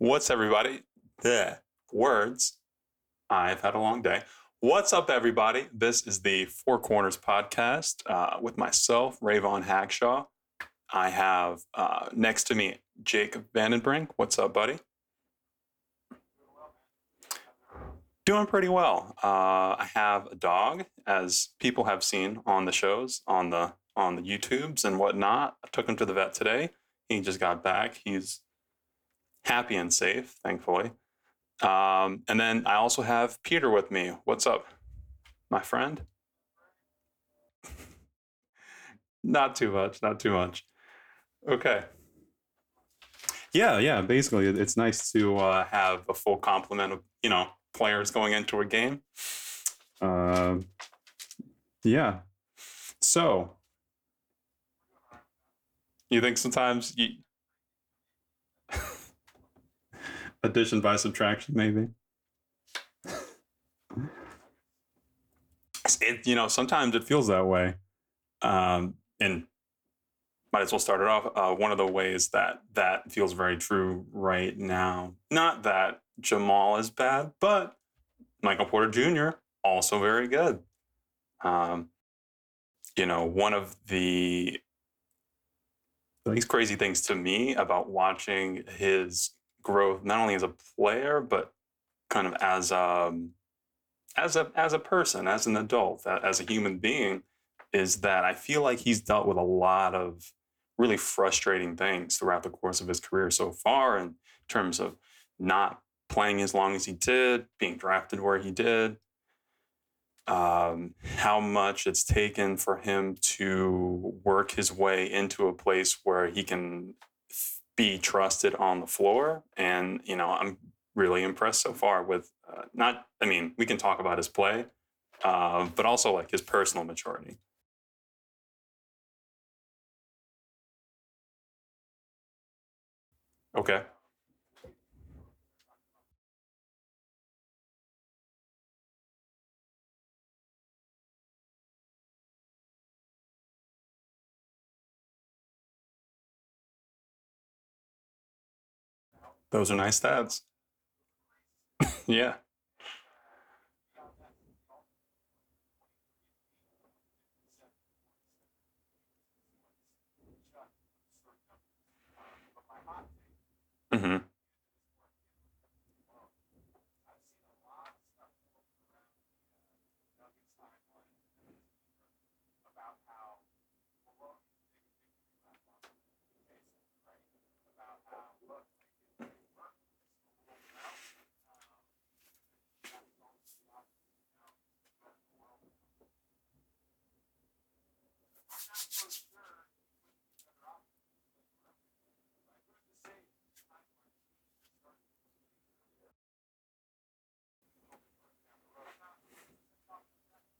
What's everybody? The words. I've had a long day. What's up, everybody? This is the Four Corners podcast uh, with myself, Rayvon Hagshaw. I have uh, next to me Jacob Vandenbrink. What's up, buddy? Doing pretty well. Uh, I have a dog, as people have seen on the shows, on the on the YouTubes and whatnot. I took him to the vet today. He just got back. He's happy and safe, thankfully. Um, and then I also have Peter with me. What's up, my friend? not too much, not too much. Okay. Yeah, yeah. Basically, it's nice to uh, have a full complement of you know players going into a game. Um, yeah. So, you think sometimes you addition by subtraction, maybe? it you know sometimes it feels that way, um, and might as well start it off. Uh, one of the ways that that feels very true right now. Not that Jamal is bad, but Michael Porter Jr. also very good. Um, you know, one of the these crazy things to me about watching his growth, not only as a player, but kind of as um, as a as a person, as an adult, as a human being, is that I feel like he's dealt with a lot of really frustrating things throughout the course of his career so far in terms of not playing as long as he did, being drafted where he did, um, how much it's taken for him to work his way into a place where he can be trusted on the floor. And, you know, I'm really impressed so far with uh, not, I mean, we can talk about his play, uh, but also like his personal maturity. Okay. Those are nice stats. yeah. hmm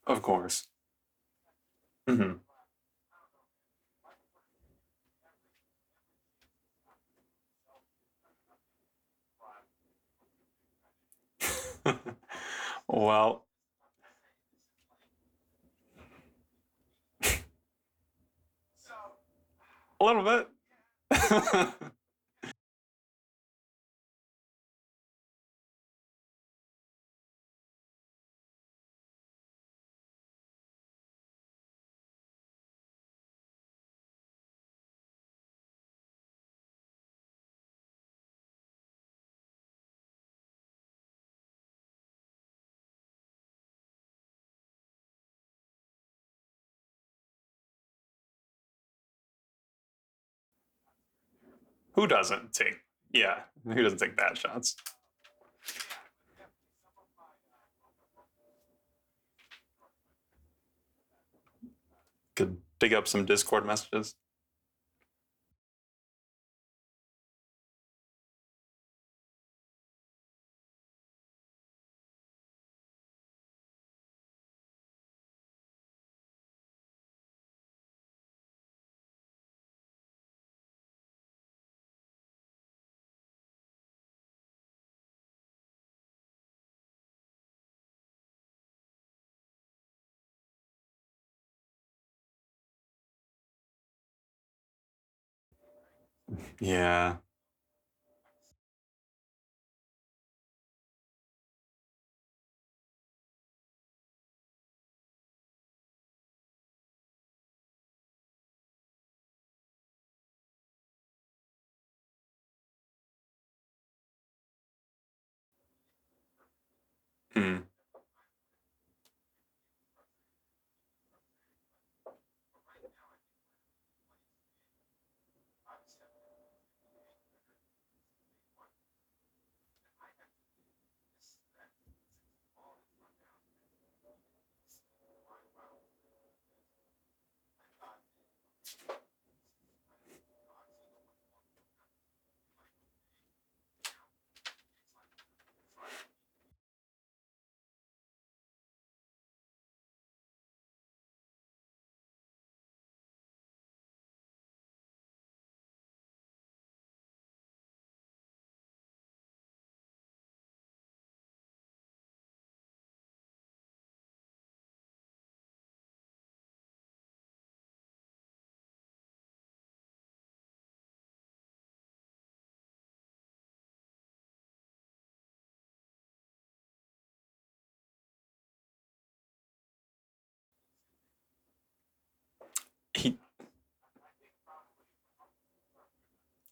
Of course. hmm well, a little bit. Who doesn't take? Yeah, who doesn't take bad shots? Could dig up some Discord messages. Yeah.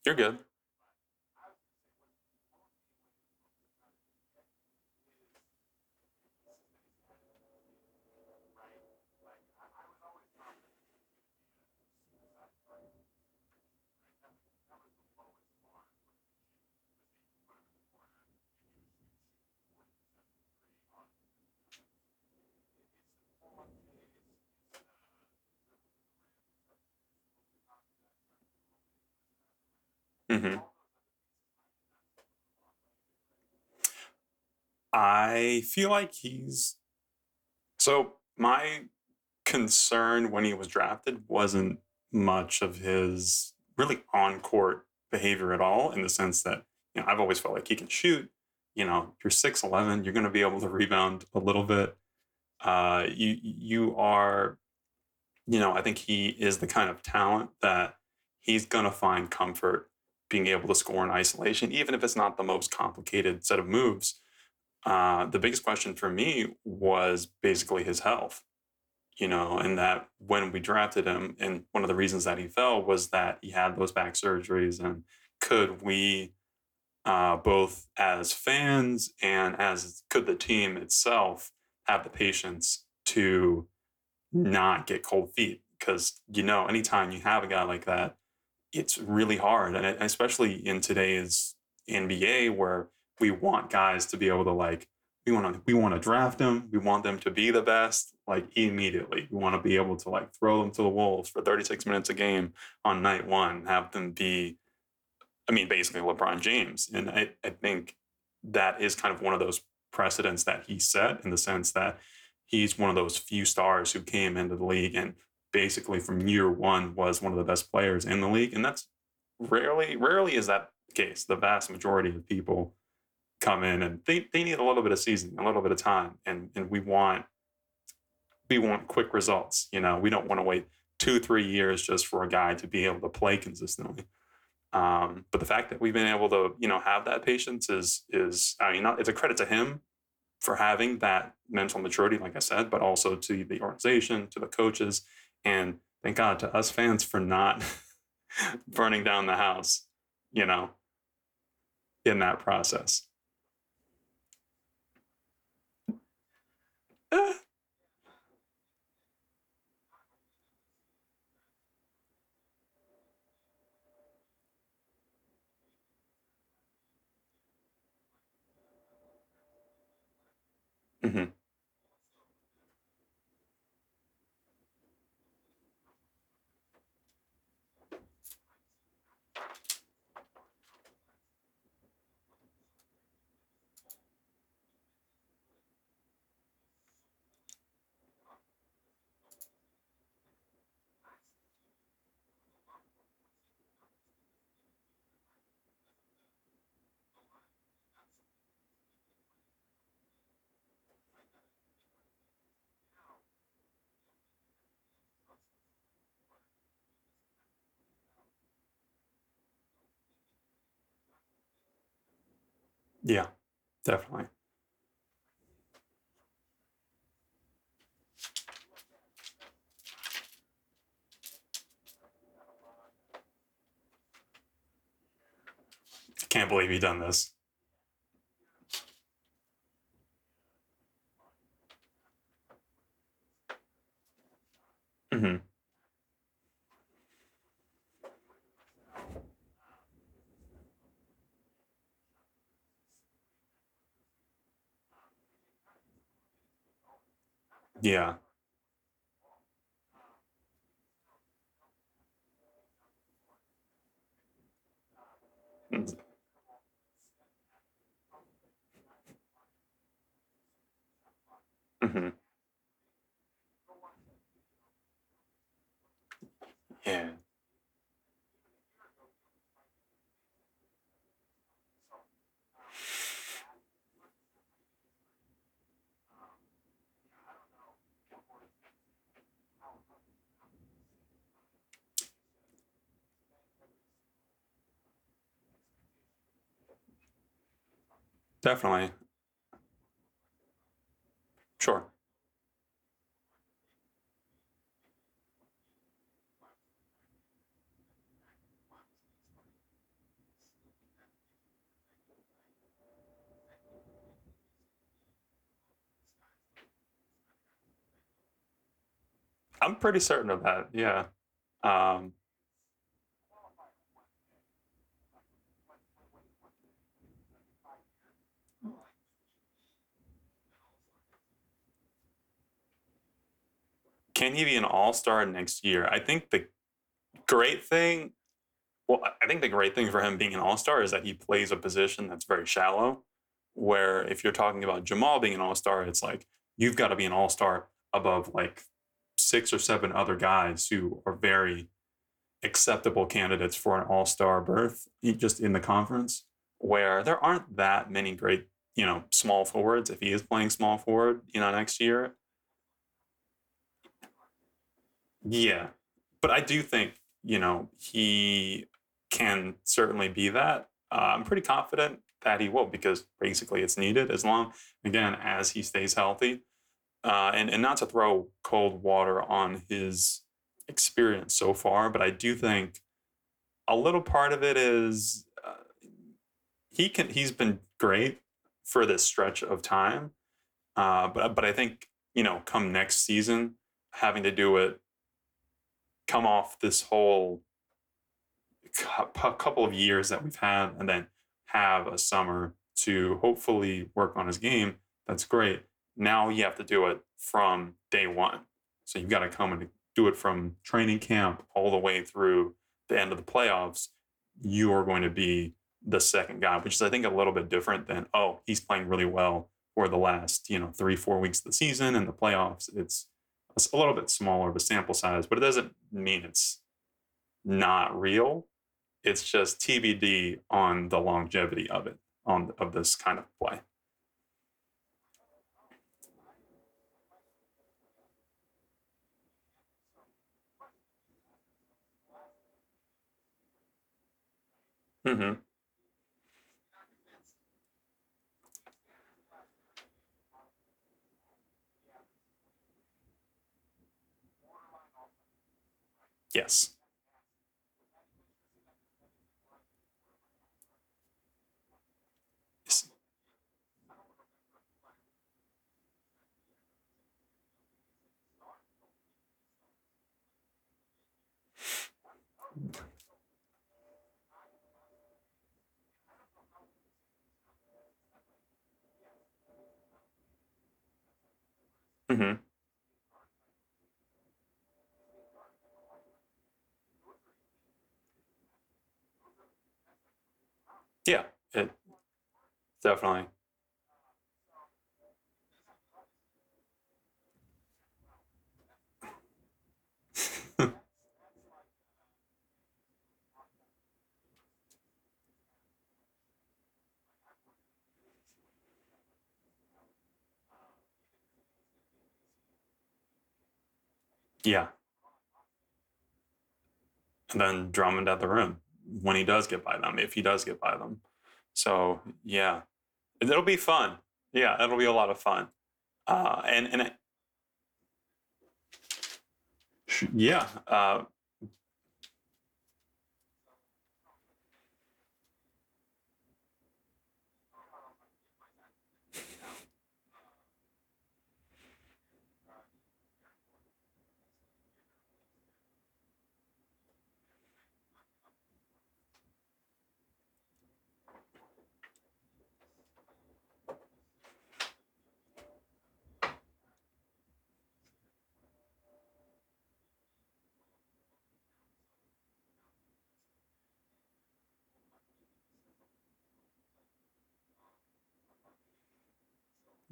You're good. Hmm I feel like he's so my concern when he was drafted wasn't much of his really on court behavior at all, in the sense that you know I've always felt like he can shoot. You know, you're six eleven, you're going to be able to rebound a little bit. Uh, you you are, you know, I think he is the kind of talent that he's going to find comfort being able to score in isolation, even if it's not the most complicated set of moves. Uh, the biggest question for me was basically his health you know, and that when we drafted him, and one of the reasons that he fell was that he had those back surgeries. And could we, uh, both as fans and as could the team itself, have the patience to not get cold feet? Because, you know, anytime you have a guy like that, it's really hard. And especially in today's NBA where we want guys to be able to like we want to we want to draft them. We want them to be the best like immediately. We want to be able to like throw them to the wolves for 36 minutes a game on night one, have them be I mean basically LeBron James. And I, I think that is kind of one of those precedents that he set in the sense that he's one of those few stars who came into the league and basically from year one was one of the best players in the league. And that's rarely rarely is that the case. The vast majority of people come in and they, they need a little bit of seasoning, a little bit of time. And and we want we want quick results. You know, we don't want to wait two, three years just for a guy to be able to play consistently. Um, but the fact that we've been able to, you know, have that patience is is I mean, not, it's a credit to him for having that mental maturity, like I said, but also to the organization, to the coaches, and thank God to us fans for not burning down the house, you know, in that process. hmm Yeah, definitely. Can't believe he done this. Mm-hmm. Yeah. hmm Yeah. Definitely. Sure. I'm pretty certain of that. Yeah. Um, can he be an all star next year? I think the great thing, well, I think the great thing for him being an all star is that he plays a position that's very shallow. Where if you're talking about Jamal being an all star, it's like you've got to be an all star above like six or seven other guys who are very acceptable candidates for an all star berth just in the conference, where there aren't that many great, you know, small forwards. If he is playing small forward, you know, next year, yeah. But I do think, you know, he can certainly be that. Uh, I'm pretty confident that he will because basically it's needed as long, again, as he stays healthy. Uh, and, and not to throw cold water on his experience so far, but I do think a little part of it is uh, he can he's been great for this stretch of time, uh, but but I think you know come next season having to do it come off this whole couple of years that we've had and then have a summer to hopefully work on his game. That's great. Now you have to do it from day one. So you've got to come and do it from training camp all the way through the end of the playoffs. You are going to be the second guy, which is I think a little bit different than oh he's playing really well for the last you know three four weeks of the season and the playoffs. It's it's a little bit smaller of a sample size, but it doesn't mean it's not real. It's just TBD on the longevity of it on of this kind of play. hmm Yes. Yes. hmm Yeah. It definitely. yeah. And then Drummond at the rim when he does get by them, if he does get by them. So yeah, it'll be fun. Yeah, it'll be a lot of fun. Uh, and and it, yeah, uh,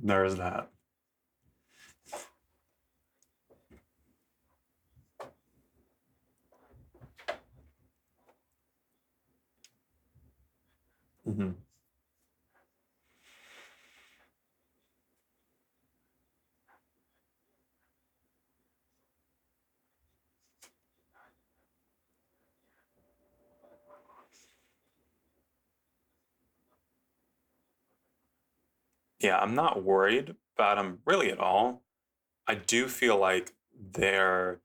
There is that. hmm Yeah, I'm not worried about him really at all. I do feel like they're,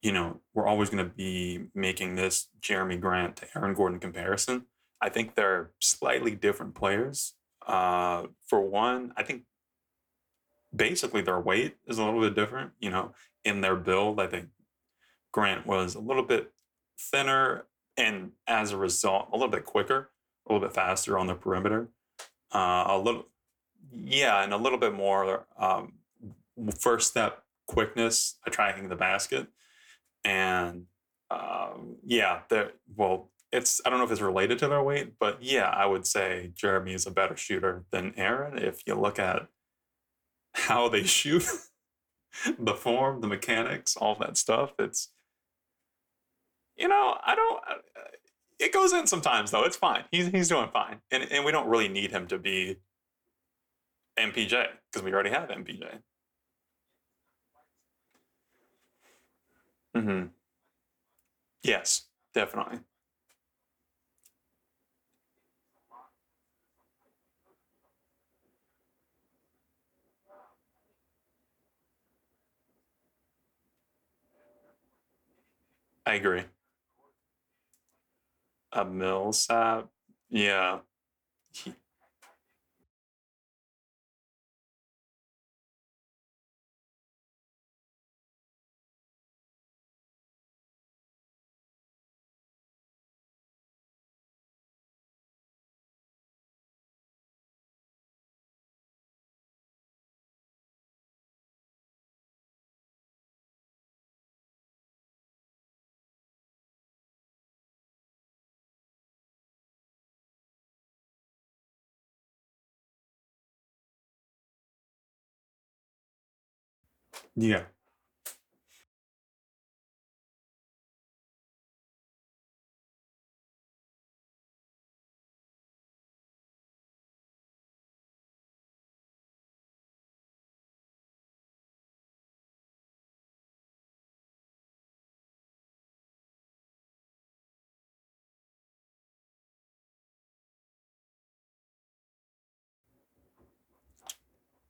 you know, we're always going to be making this Jerami Grant to Aaron Gordon comparison. I think they're slightly different players. Uh, for one, I think basically their weight is a little bit different. You know, in their build, I think Grant was a little bit thinner and as a result, a little bit quicker, a little bit faster on the perimeter. Uh, a little, yeah, and a little bit more um, first step quickness attacking the basket. And um, yeah. Well, it's I don't know if it's related to their weight, but yeah, I would say Jerami is a better shooter than Aaron. If you look at how they shoot, the form, the mechanics, all that stuff, it's you know I don't. uh, It goes in sometimes though. It's fine. He's he's doing fine, and and we don't really need him to be MPJ because we already have MPJ. Mm-hmm. Yes, definitely. I agree. A Millsap, yeah. Yeah.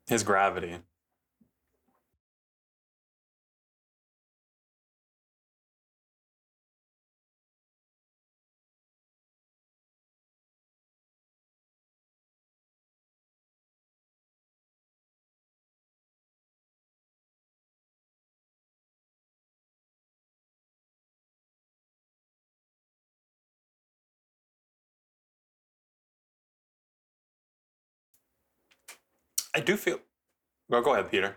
His gravity. I do feel. Well, go ahead, Peter.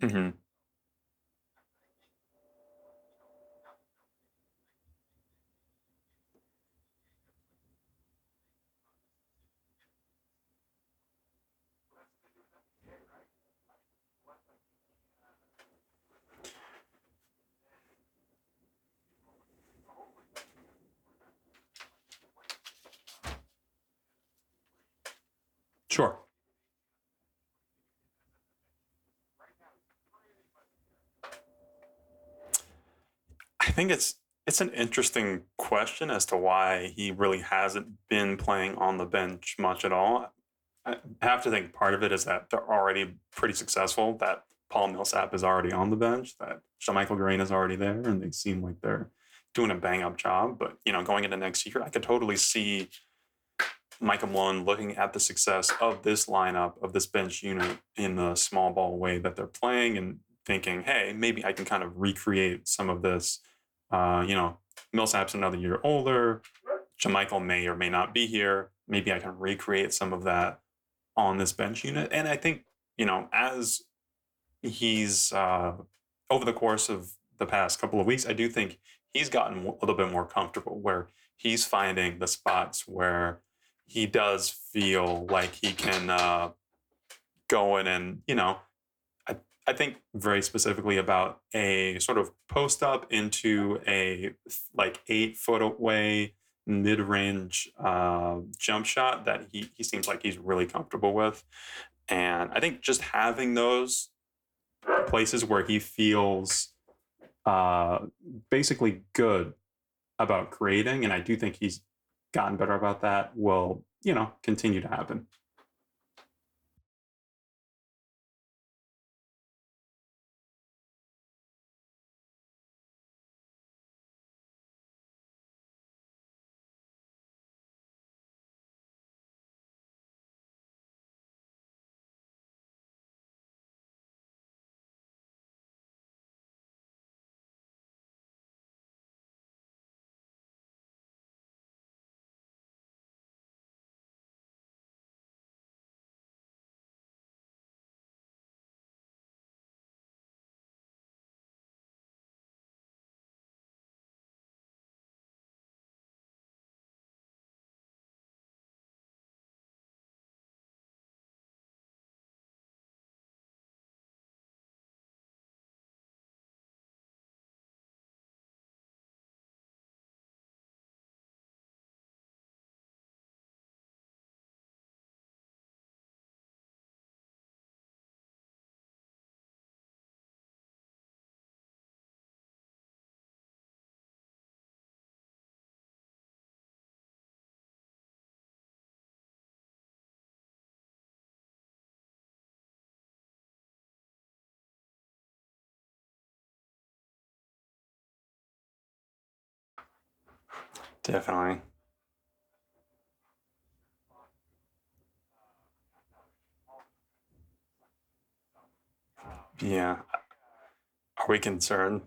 hmm Sure. I think it's it's an interesting question as to why he really hasn't been playing on the bench much at all. I have to think part of it is that they're already pretty successful. That Paul Millsap is already on the bench. That Michael Green is already there, and they seem like they're doing a bang up job. But you know, going into next year, I could totally see Michael Malone looking at the success of this lineup of this bench unit in the small ball way that they're playing and thinking, hey, maybe I can kind of recreate some of this. Uh, you know, Millsap's another year older. JaMychal may or may not be here. Maybe I can recreate some of that on this bench unit. And I think, you know, as he's uh, over the course of the past couple of weeks, I do think he's gotten a little bit more comfortable where he's finding the spots where he does feel like he can uh, go in and, you know, I, think very specifically about a sort of post up into a like eight foot away mid range uh, jump shot that he, he seems like he's really comfortable with. And I think just having those places where he feels uh, basically good about creating, and I do think he's gotten better about that, will, you know, continue to happen. Definitely. Yeah. Are we concerned?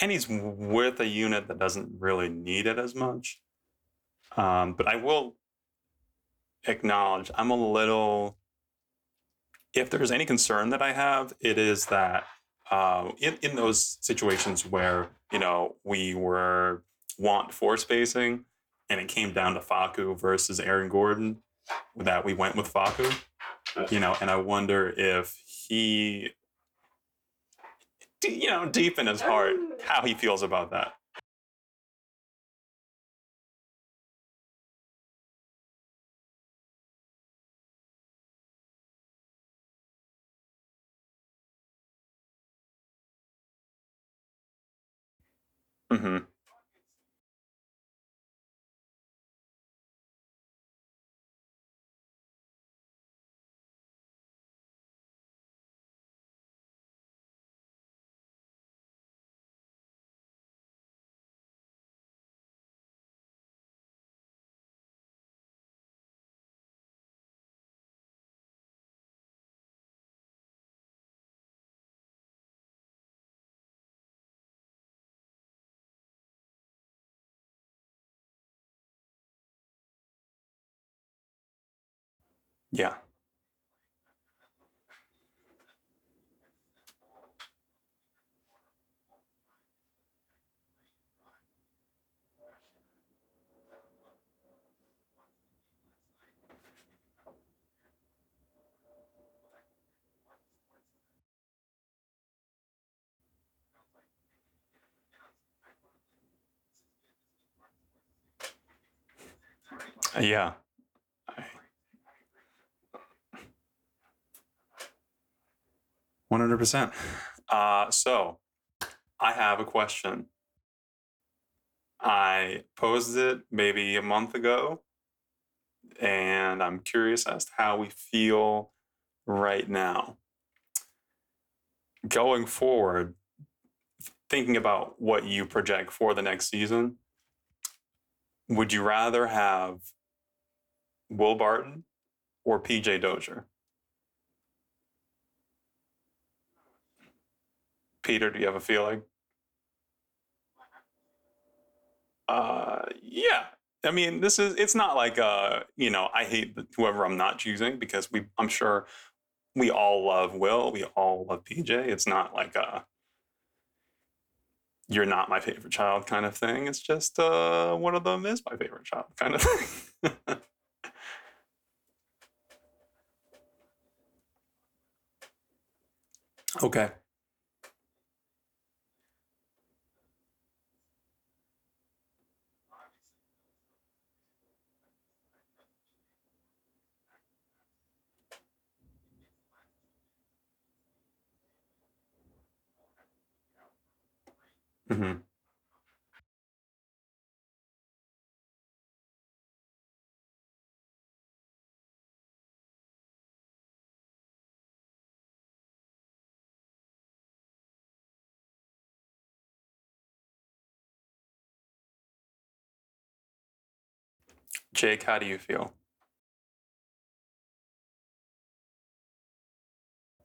And he's with a unit that doesn't really need it as much. Um, but I will acknowledge I'm a little. If there's any concern that I have, it is that uh, in in those situations where you know we were want for spacing, and it came down to Facu versus Aaron Gordon, that we went with Facu. You know, and I wonder if he, you know, deep in his heart, how he feels about that. hmm Yeah. Yeah. 100%. Uh, so I have a question. I posed it maybe a month ago, and I'm curious as to how we feel right now. Going forward, thinking about what you project for the next season, would you rather have Will Barton or PJ Dozier? Peter, do you have a feeling? Uh, yeah. I mean, this is it's not like uh, you know, I hate whoever I'm not choosing because we I'm sure we all love Will, we all love PJ. It's not like a you're not my favorite child kind of thing. It's just uh one of them is my favorite child kind of thing. okay. Hmm Jake, how do you feel?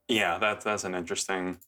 Yeah, that's that's an interesting.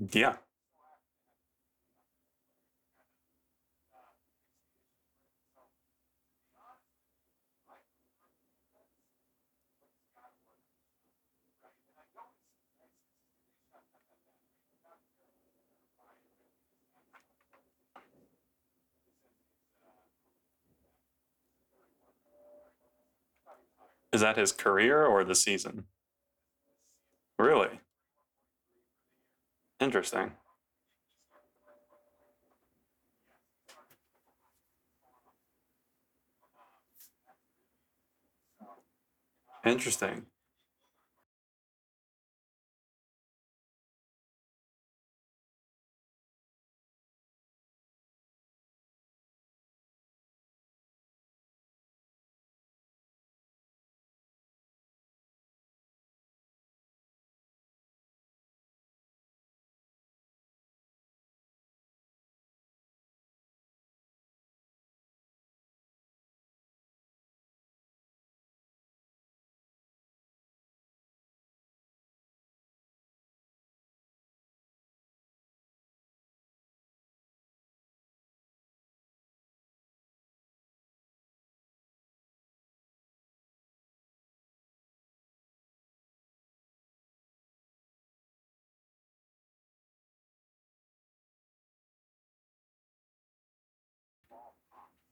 Yeah. Is that his career or the season? Really? Interesting. Interesting.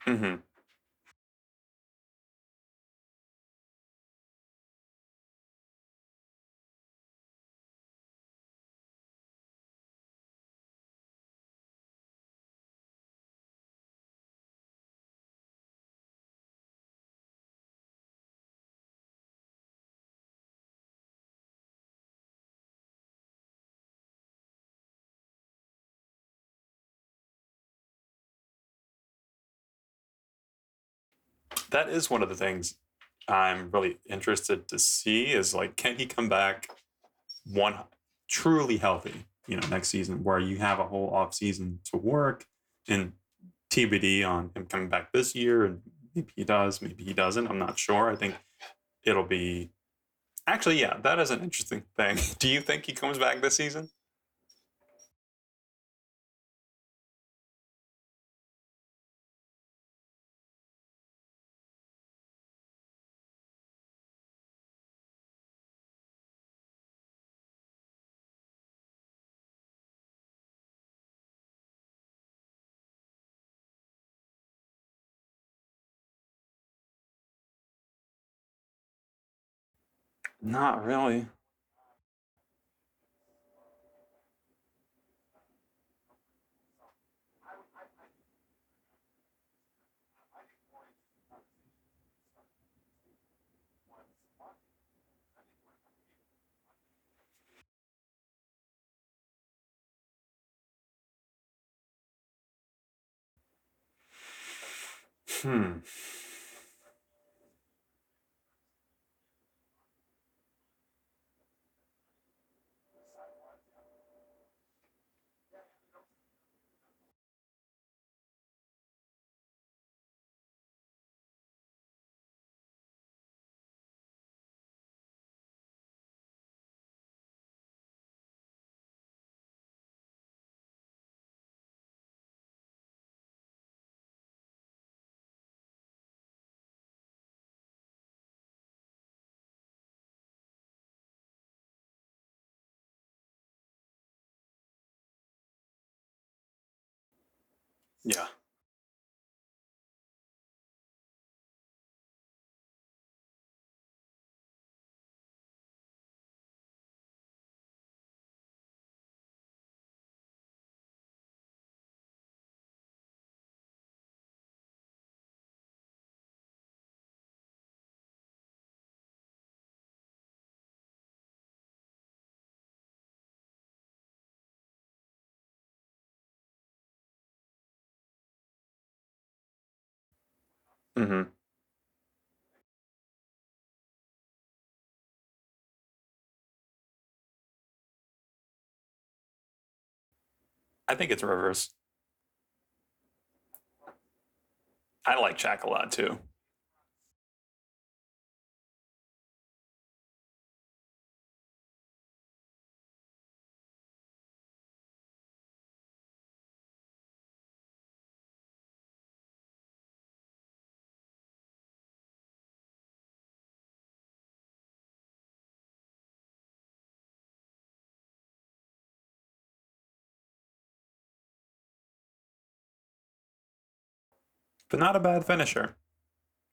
Hmm That is one of the things I'm really interested to see is like, can he come back one truly healthy, you know, next season where you have a whole off season to work and TBD on him coming back this year and maybe he does, maybe he doesn't. I'm not sure. I think it'll be actually, yeah, that is an interesting thing. Do you think he comes back this season? Not really. Hmm. Yeah. Hmm I think it's reverse. I like Jack a lot too. But not a bad finisher.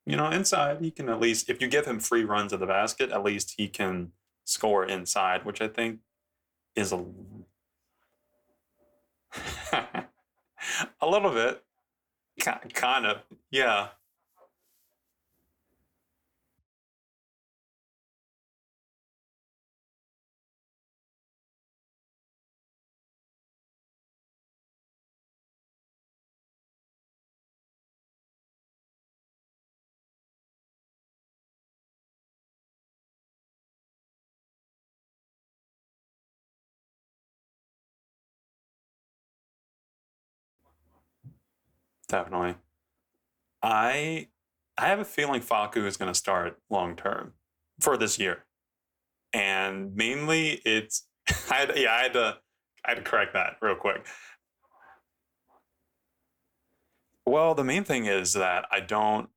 You know, inside he can at least if you give him free runs of the basket, at least he can score inside, which I think is a a little bit kind of yeah definitely. I i have a feeling Facu is going to start long term for this year. And mainly it's I had, yeah i had to i had to correct that real quick. Well the main thing is that i don't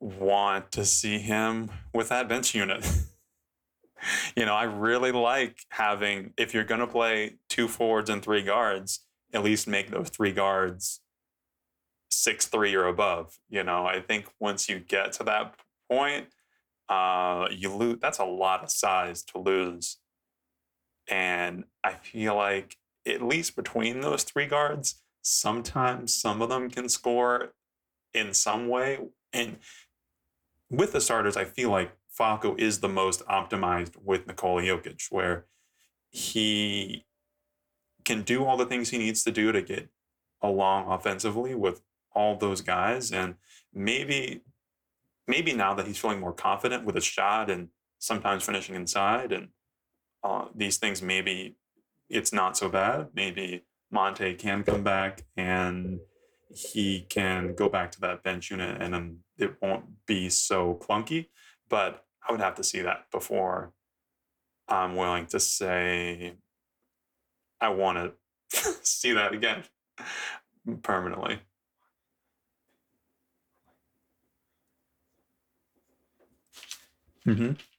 want to see him with that bench unit. You know, I really like having, if you're going to play two forwards and three guards, at least make those three guards six three or above. You know, I think once you get to that point, uh, you lose. That's a lot of size to lose, and I feel like at least between those three guards, sometimes some of them can score in some way. And with the starters, I feel like Facu is the most optimized with Nikola Jokic, where he can do all the things he needs to do to get along offensively with all those guys. And maybe, maybe now that he's feeling more confident with his shot and sometimes finishing inside and uh, these things, maybe it's not so bad. Maybe Monte can come back and he can go back to that bench unit and then it won't be so clunky. But I would have to see that before I'm willing to say I want to see that again permanently. Mm-hmm.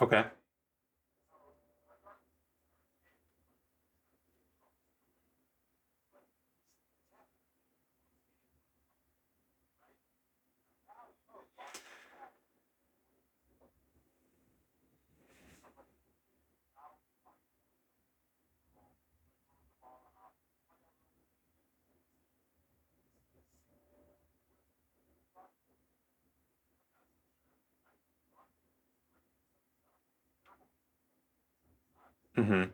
Okay. Hmm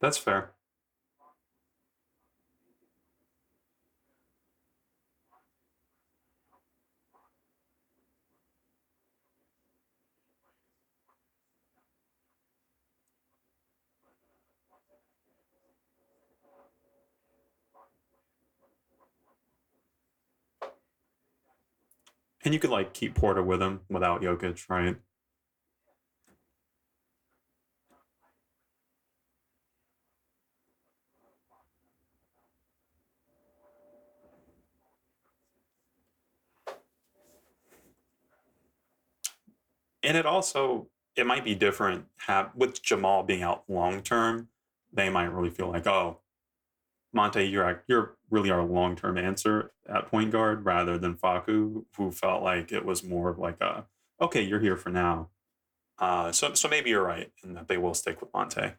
That's fair. And you could like keep Porter with him without Jokic, right? And it also it might be different have with Jamal being out long term, they might really feel like, oh, Monte, you're you're really our long term answer at point guard rather than Facu, who felt like it was more of like a okay, you're here for now. Uh, so so maybe you're right in that they will stick with Monte.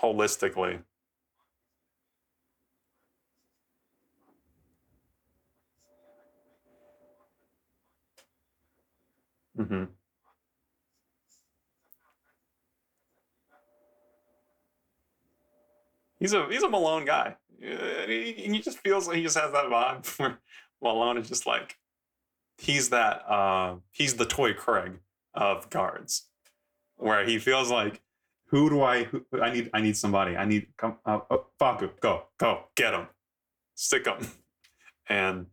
Holistically. hmm He's a he's a Malone guy. Uh, He, he just feels like he just has that vibe where Malone is just like he's that uh he's the Torrey Craig of guards where he feels like who do I who, I need I need somebody I need come uh, uh, Facu go go get him stick him and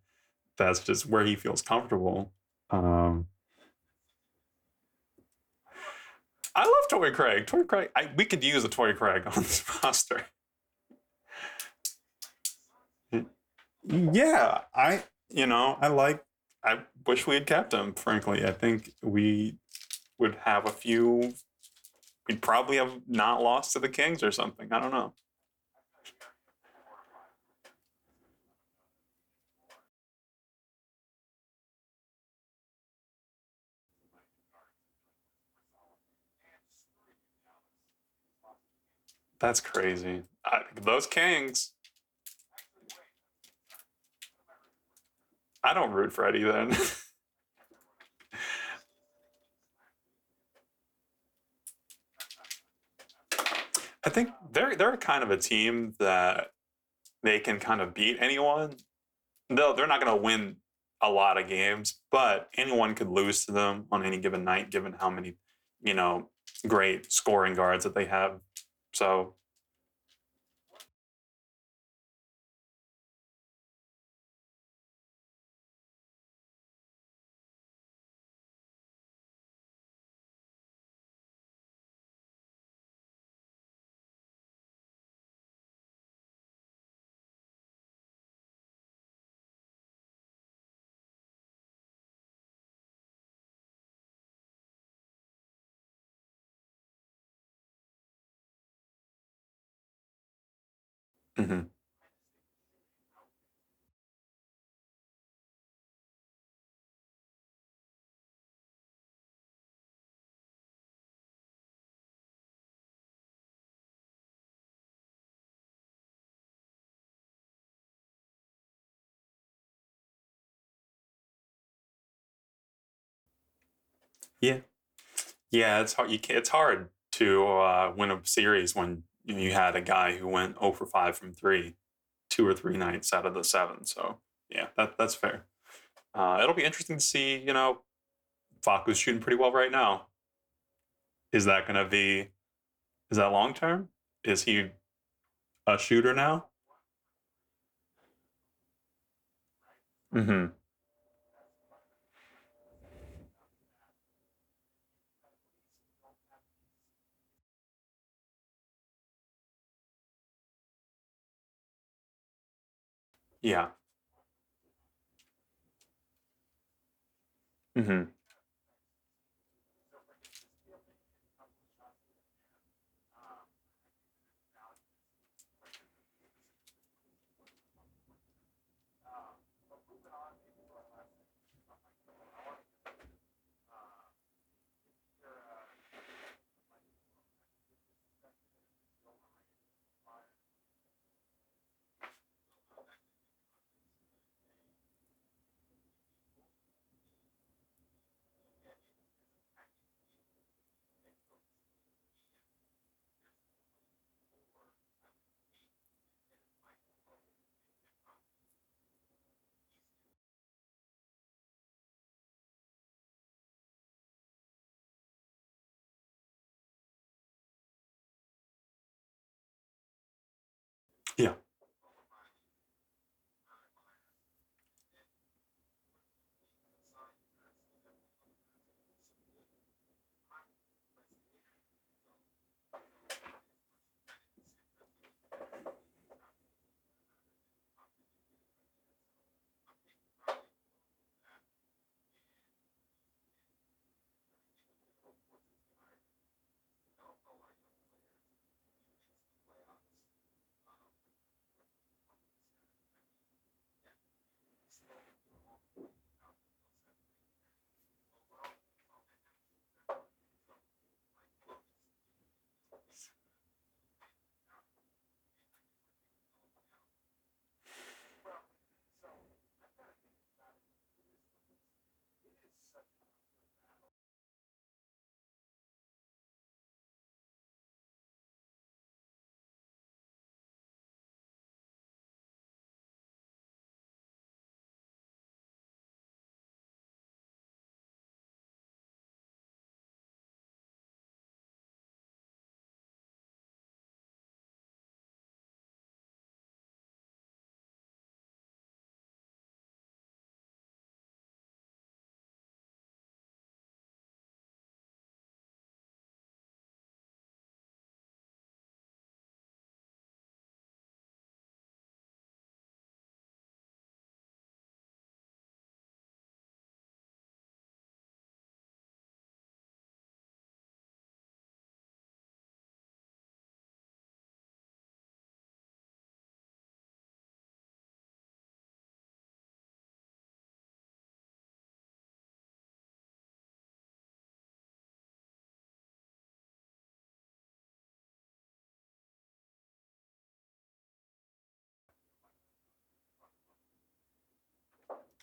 that's just where he feels comfortable. Um, I love Torrey Craig. Torrey Craig. I, we could use a Torrey Craig on this roster. Yeah, I you know I like. I wish we had kept him. Frankly, I think we would have a few. We'd probably have not lost to the Kings or something. I don't know. That's crazy. I, those Kings. I don't root for Eddie then. I think they're they're kind of a team that they can kind of beat anyone. Though they're not going to win a lot of games, but anyone could lose to them on any given night, given how many you know great scoring guards that they have. So yeah, yeah, it's hard. You can, it's hard to uh, win a series when you, had a guy who went 0 for 5 from three, two or three nights out of the seven. So yeah, that that's fair. Uh, it'll be interesting to see. You know, Facu's shooting pretty well right now. Is that going to be? Is that long term? Is he a shooter now? Mm-hmm. Yeah. Mm-hmm. Yeah.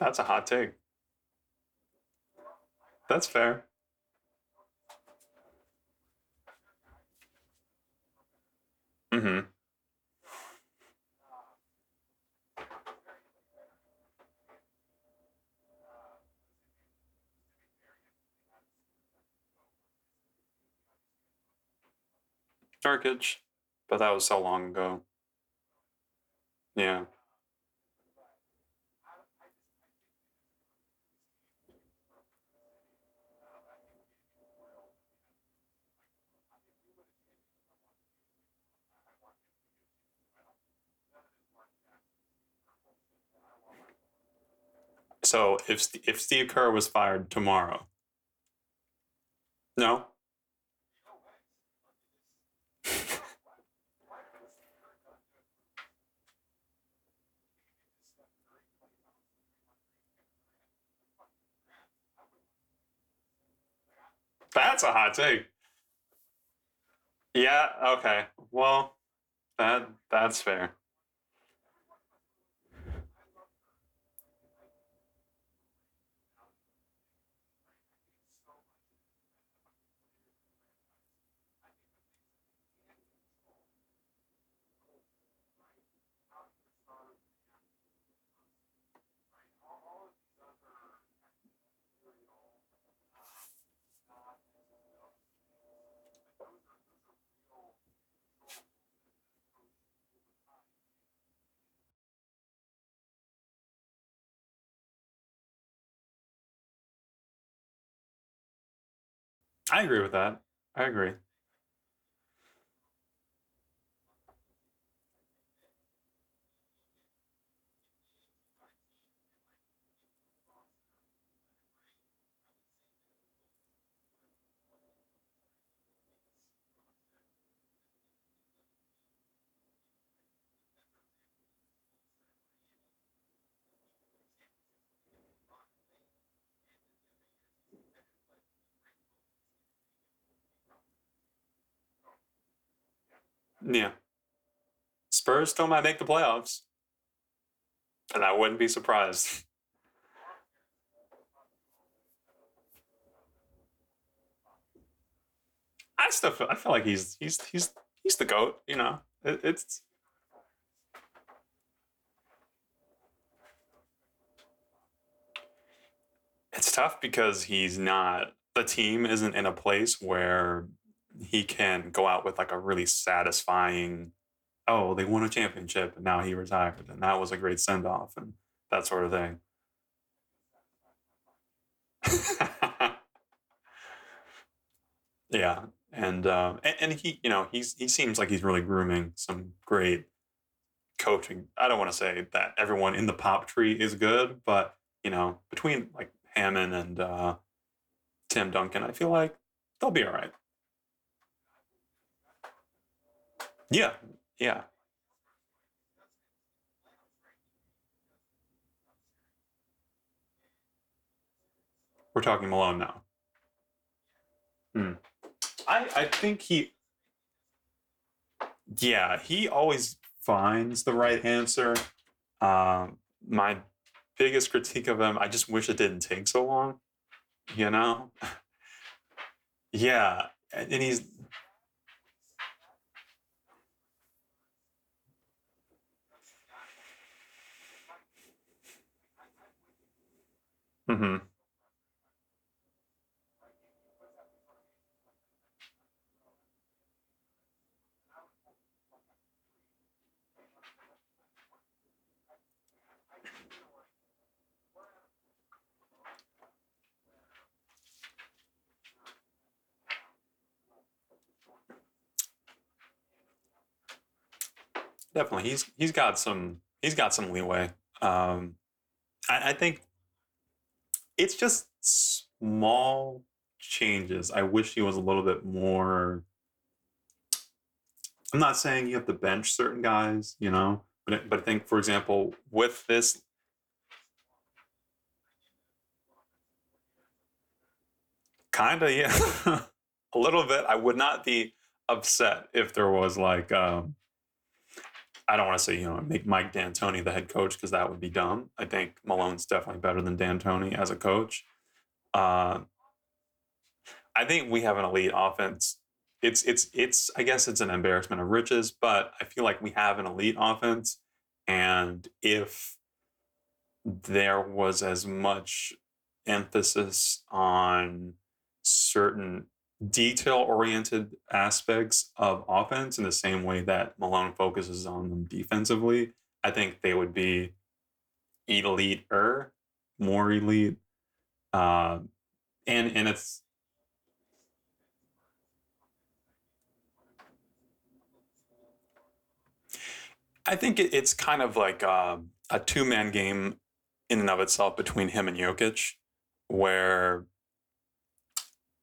That's a hot take. That's fair. Mm-hmm. Nurkic, but that was so long ago. Yeah. So if if Steve Kerr was fired tomorrow, no, that's a hot take. Yeah. Okay. Well, that that's fair. I agree with that. I agree. Yeah. Spurs still might make the playoffs. And I wouldn't be surprised. I still feel I feel like he's he's he's he's the goat, you know. It, it's it's tough because he's not the team isn't in a place where he can go out with like a really satisfying oh they won a championship and now he retired and that was a great send off and that sort of thing. Yeah and, um, and and he you know he's he seems like he's really grooming some great coaching. I don't want to say that everyone in the pop tree is good but you know between like Hammon and uh, tim duncan i feel like they'll be all right Yeah, yeah. We're talking Malone now. Hmm. I I think he yeah, he always finds the right answer. Um, my biggest critique of him, I just wish it didn't take so long. You know? Yeah, and and he's mhm. Definitely, he's he's got some he's got some leeway. Um, I, I think it's just small changes. I wish he was a little bit more. I'm not saying you have to bench certain guys, you know, but but I think, for example, with this, kind of yeah, a little bit. I would not be upset if there was like um, I don't want to say, you know, make Mike D'Antoni the head coach because that would be dumb. I think Malone's definitely better than D'Antoni as a coach. Uh, I think we have an elite offense. It's it's it's I guess it's an embarrassment of riches, but I feel like we have an elite offense. And if there was as much emphasis on certain detail oriented aspects of offense in the same way that Malone focuses on them defensively, I think they would be elite er, more elite. Uh, and and it's I think it, it's kind of like uh, a two man game in and of itself between him and Jokic, where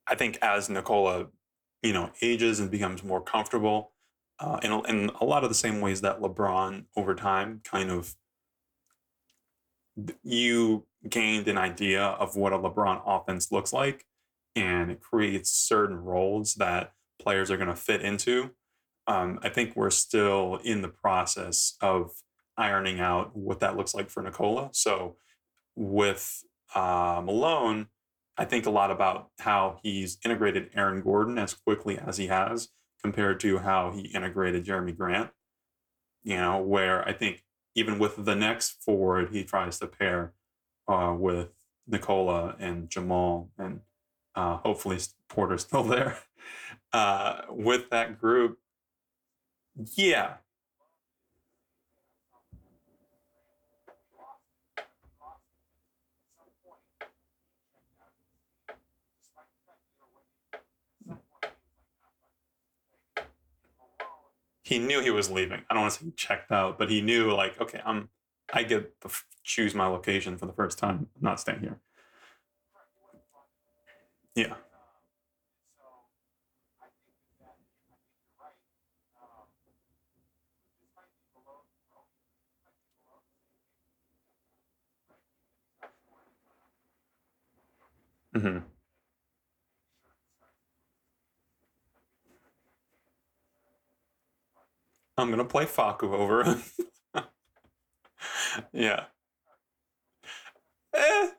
I think as Nikola, you know, ages and becomes more comfortable, uh, in, a- in a lot of the same ways that LeBron over time kind of you gained an idea of what a LeBron offense looks like, and it creates certain roles that players are going to fit into. Um, I think we're still in the process of ironing out what that looks like for Nikola. So with uh, Malone, I think a lot about how he's integrated Aaron Gordon as quickly as he has compared to how he integrated Jerami Grant. You know, where I think even with the next forward, he tries to pair uh, with Nikola and Jamal, and uh, hopefully Porter's still there. Uh, with that group, yeah, he knew he was leaving. I don't want to say he checked out, but he knew like, okay, I'm I get to choose my location for the first time. I'm not staying here. Yeah. hmm I'm gonna play Facu over. him. yeah. Eh,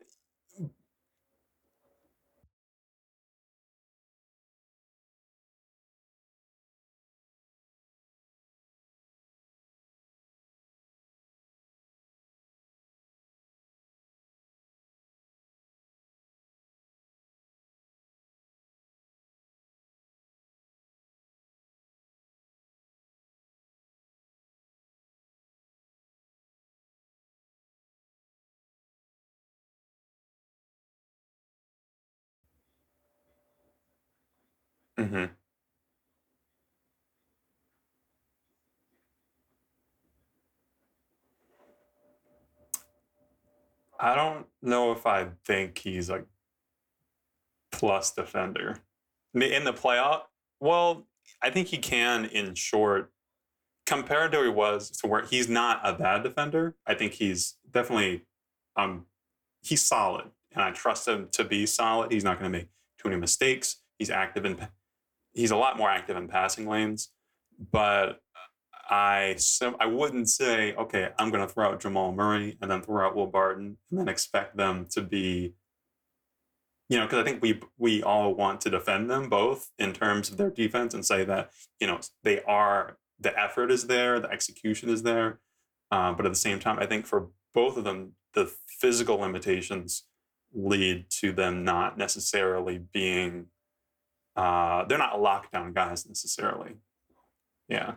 I don't know if I think he's a plus defender in the playoff. Well, I think he can in short compared to who he was to where he's not a bad defender. I think he's definitely um he's solid, and I trust him to be solid. He's not going to make too many mistakes. He's active in he's a lot more active in passing lanes, but I I wouldn't say okay, I'm going to throw out Jamal Murray and then throw out Will Barton and then expect them to be you know, because I think we we all want to defend them both in terms of their defense and say that you know they are the effort is there, the execution is there, uh, but at the same time, I think for both of them, the physical limitations lead to them not necessarily being uh, they're not lockdown guys necessarily. Yeah.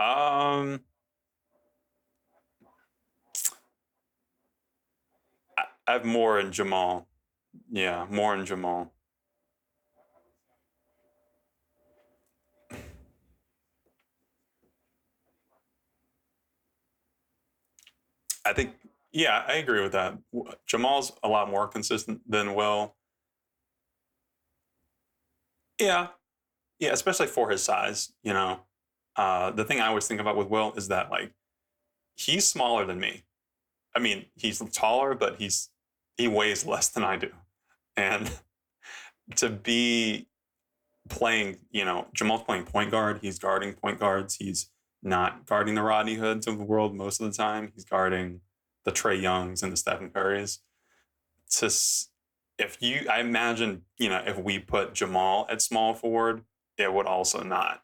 Um, I, I have more in Jamal. Yeah, more in Jamal. I think, yeah, I agree with that. Jamal's a lot more consistent than Will. Yeah, yeah, especially for his size. You know, uh, the thing I always think about with Will is that like he's smaller than me. I mean, he's taller, but he's he weighs less than I do, and to be playing, you know, Jamal's playing point guard. He's guarding point guards. He's not guarding the Rodney Hoods of the world most of the time. He's guarding the Trey Youngs and the Stephen Currys. To if you, I imagine, you know, if we put Jamal at small forward, it would also not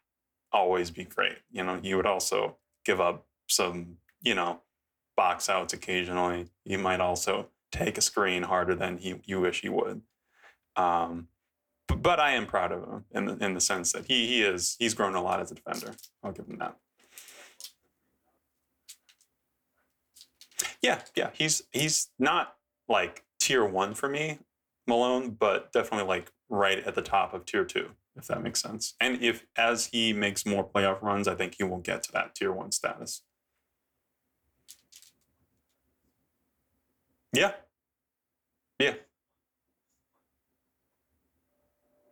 always be great. You know, you would also give up some, you know, box outs occasionally. You might also take a screen harder than he you wish he would. Um, but, but I am proud of him in the, in the sense that he he is he's grown a lot as a defender. I'll give him that. Yeah, yeah, he's he's not like tier one for me, Malone, but definitely like right at the top of tier two, if that makes sense. And if as he makes more playoff runs, I think he will get to that tier one status. Yeah, yeah,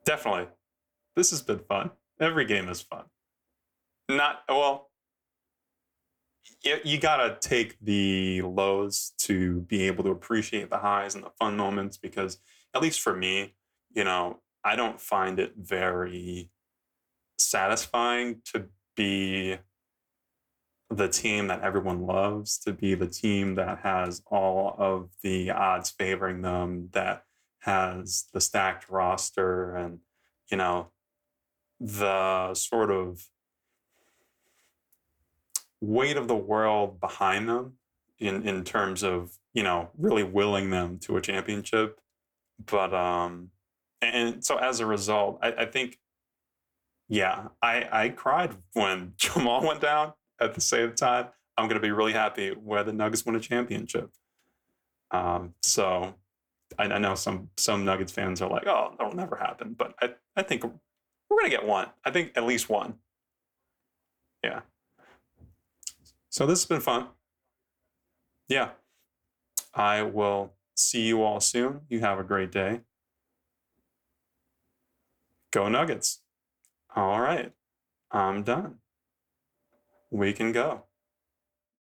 definitely. This has been fun. Every game is fun. Not well. You, you gotta take the lows to be able to appreciate the highs and the fun moments because, at least for me, you know, I don't find it very satisfying to be the team that everyone loves, to be the team that has all of the odds favoring them, that has the stacked roster and, you know, the sort of weight of the world behind them in, in terms of, you know, really willing them to a championship. But, um, and so as a result, I, I think, yeah, I, I cried when Jamal went down at the same time, I'm going to be really happy where the Nuggets win a championship. Um, so I, I, know some some Nuggets fans are like, "Oh, that'll never happen," but I, I think we're gonna get one. I think at least one. Yeah. So this has been fun. Yeah. I will see you all soon. You have a great day. Go Nuggets. All right. I'm done. We can go.